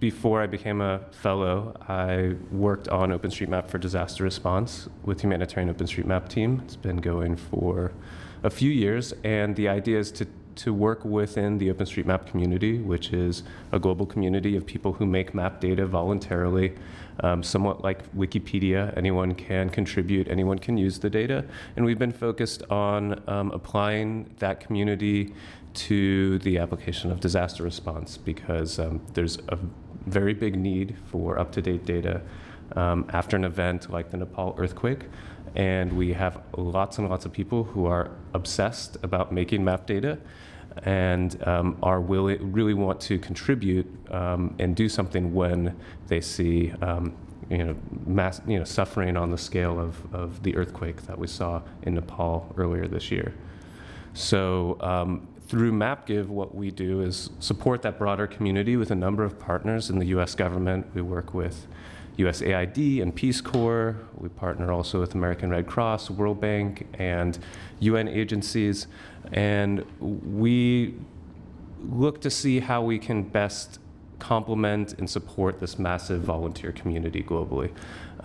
before I became a fellow, I worked on OpenStreetMap for disaster response with Humanitarian OpenStreetMap team. It's been going for a few years, and the idea is to to work within the OpenStreetMap community, which is a global community of people who make map data voluntarily, um, somewhat like Wikipedia. Anyone can contribute, anyone can use the data. And we've been focused on um, applying that community to the application of disaster response because um, there's a very big need for up to date data um, after an event like the Nepal earthquake. And we have lots and lots of people who are obsessed about making map data and um, are willing, really want to contribute um, and do something when they see um, you know, mass, you know, suffering on the scale of, of the earthquake that we saw in Nepal earlier this year. So um, through MapGive, what we do is support that broader community with a number of partners in the U.S. government. We work with USAID and Peace Corps. We partner also with American Red Cross, World Bank, and UN agencies. And we look to see how we can best complement and support this massive volunteer community globally.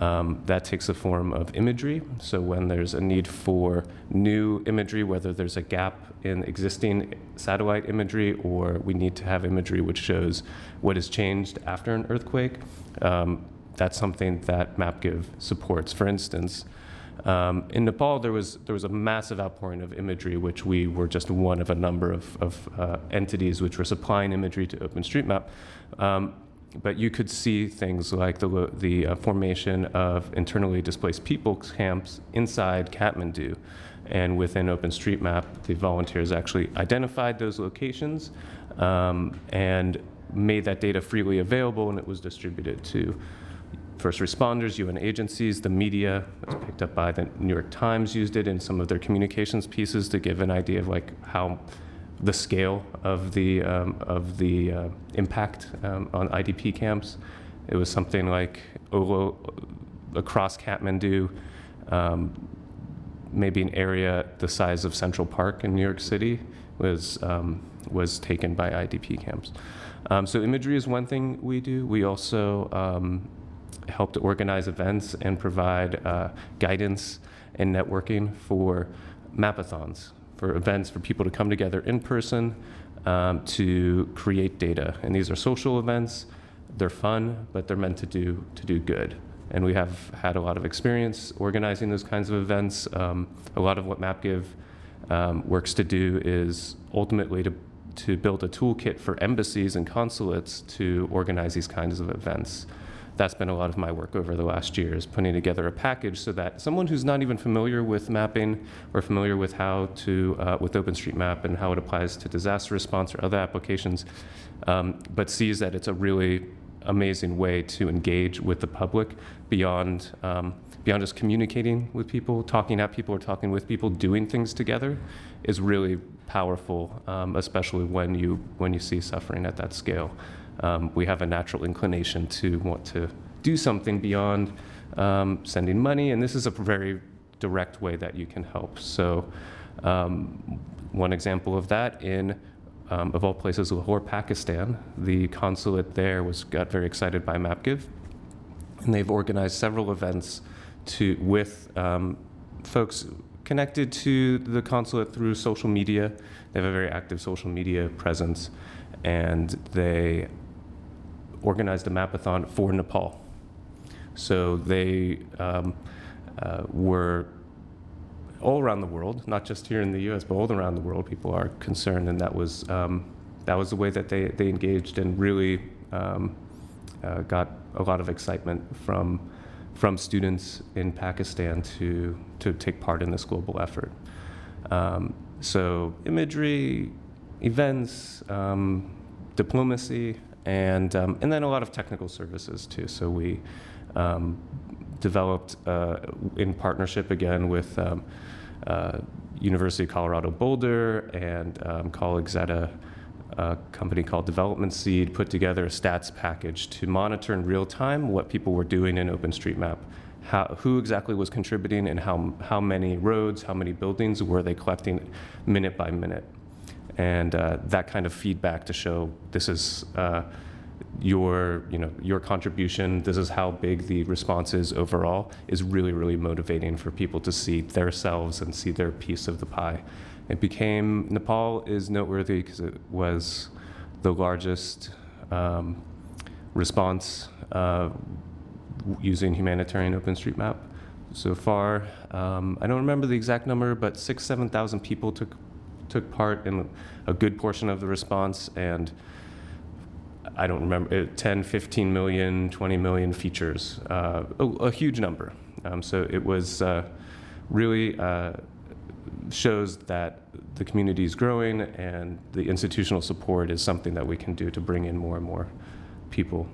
Um, that takes the form of imagery. So, when there's a need for new imagery, whether there's a gap in existing satellite imagery or we need to have imagery which shows what has changed after an earthquake, um, that's something that MapGive supports. For instance, um, in Nepal, there was there was a massive outpouring of imagery, which we were just one of a number of, of uh, entities which were supplying imagery to OpenStreetMap. Um, but you could see things like the the uh, formation of internally displaced people camps inside Kathmandu, and within OpenStreetMap, the volunteers actually identified those locations um, and made that data freely available, and it was distributed to first responders, UN agencies, the media. It was picked up by the New York Times, used it in some of their communications pieces to give an idea of like how the scale of the um, of the uh, impact um, on IDP camps. It was something like Olo, across Kathmandu, um, maybe an area the size of Central Park in New York City was um, was taken by IDP camps. Um, so imagery is one thing we do. We also um, help to organize events and provide uh, guidance and networking for mapathons, for events for people to come together in person um, to create data. And these are social events. They're fun, but they're meant to do to do good. And we have had a lot of experience organizing those kinds of events. Um, a lot of what MapGive um, works to do is ultimately to to build a toolkit for embassies and consulates to organize these kinds of events that's been a lot of my work over the last year is putting together a package so that someone who's not even familiar with mapping or familiar with how to uh, with OpenStreetMap and how it applies to disaster response or other applications, um, but sees that it's a really amazing way to engage with the public beyond um, beyond just communicating with people, talking at people, or talking with people, doing things together is really powerful, um, especially when you when you see suffering at that scale um, we have a natural inclination to want to do something beyond um, sending money, and this is a very direct way that you can help. So, um, one example of that in um, of all places, Lahore, Pakistan, the consulate there was got very excited by MapGive, and they've organized several events to with um, folks connected to the consulate through social media. They have a very active social media presence, and they organized a mapathon for Nepal. So they um, uh, were all around the world, not just here in the U.S., but all around the world. People are concerned, and that was um, that was the way that they they engaged and really um, uh, got a lot of excitement from from students in Pakistan to to take part in this global effort. Um, so imagery, events, um, diplomacy, and um, and then a lot of technical services too. So we um, developed uh, in partnership again with um, uh, University of Colorado Boulder and um, colleagues at a, a, company called Development Seed put together a stats package to monitor in real time what people were doing in OpenStreetMap. How, who exactly was contributing and how, how many roads, how many buildings were they collecting minute by minute and uh, that kind of feedback to show this is uh, your, you know, your contribution, this is how big the response is overall, is really, really motivating for people to see themselves and see their piece of the pie. It became, Nepal is noteworthy because it was the largest um, response uh, using humanitarian OpenStreetMap so far. Um, I don't remember the exact number, but six, 7,000 people took, took part in a good portion of the response, and I don't remember, uh, 10, 15 million, 20 million features, uh, a, a huge number. Um, so it was uh, really uh, shows that the community is growing and the institutional support is something that we can do to bring in more and more people.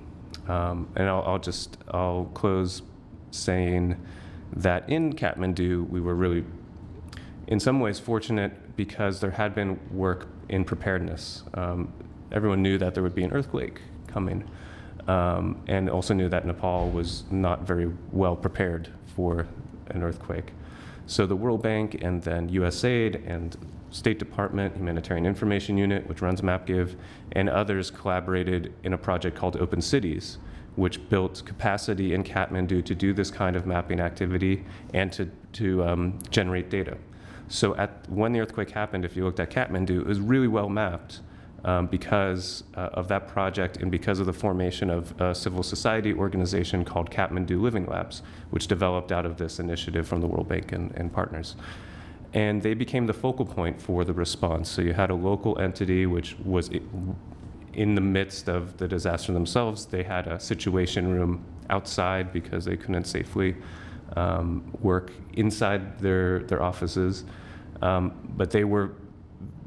Um, and I'll, I'll just I'll close saying that in Kathmandu we were really, in some ways, fortunate because there had been work in preparedness. Um, everyone knew that there would be an earthquake coming, um, and also knew that Nepal was not very well prepared for an earthquake. So the World Bank and then USAID and State Department Humanitarian Information Unit, which runs MapGive, and others collaborated in a project called Open Cities, which built capacity in Kathmandu to do this kind of mapping activity and to, to um, generate data. So at, when the earthquake happened, if you looked at Kathmandu, it was really well mapped um, because uh, of that project and because of the formation of a civil society organization called Kathmandu Living Labs, which developed out of this initiative from the World Bank and, and partners. And they became the focal point for the response. So you had a local entity which was in the midst of the disaster themselves. They had a situation room outside because they couldn't safely um, work inside their, their offices. Um, but they were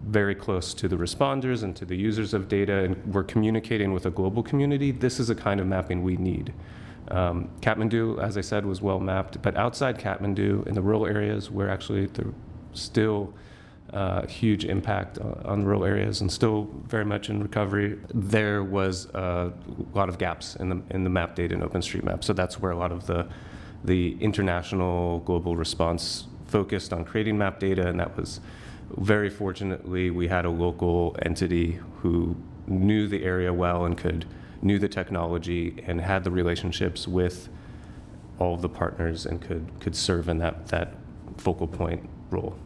very close to the responders and to the users of data, and we're communicating with a global community, this is a kind of mapping we need. Um, Kathmandu, as I said, was well mapped, but outside Kathmandu, in the rural areas, where actually still uh, huge impact on rural areas and still very much in recovery, there was a lot of gaps in the in the map data in OpenStreetMap. So that's where a lot of the the international global response focused on creating map data, and that was very fortunately, we had a local entity who knew the area well and could knew the technology and had the relationships with all of the partners and could could serve in that that focal point role.